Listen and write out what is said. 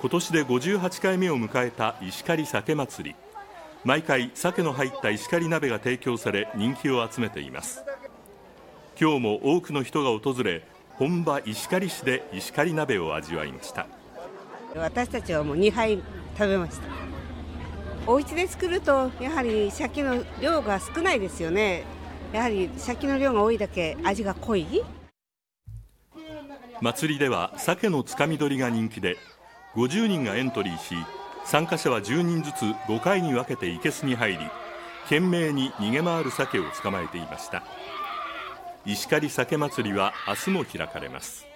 今年で58回目を迎えた石狩酒祭り。毎回鮭の入った石狩鍋が提供され人気を集めています。今日も多くの人が訪れ本場石狩市で石狩鍋を味わいました。私たちはもう2杯食べました。お家で作るとやはり鮭の量が少ないですよね。やはり鮭の量が多いだけ味が濃い。祭りでは鮭のつかみ取りが人気で50人がエントリーし参加者は10人ずつ5回に分けて生けすに入り懸命に逃げ回る鮭を捕まえていました。石狩鮭祭りは明日も開かれます。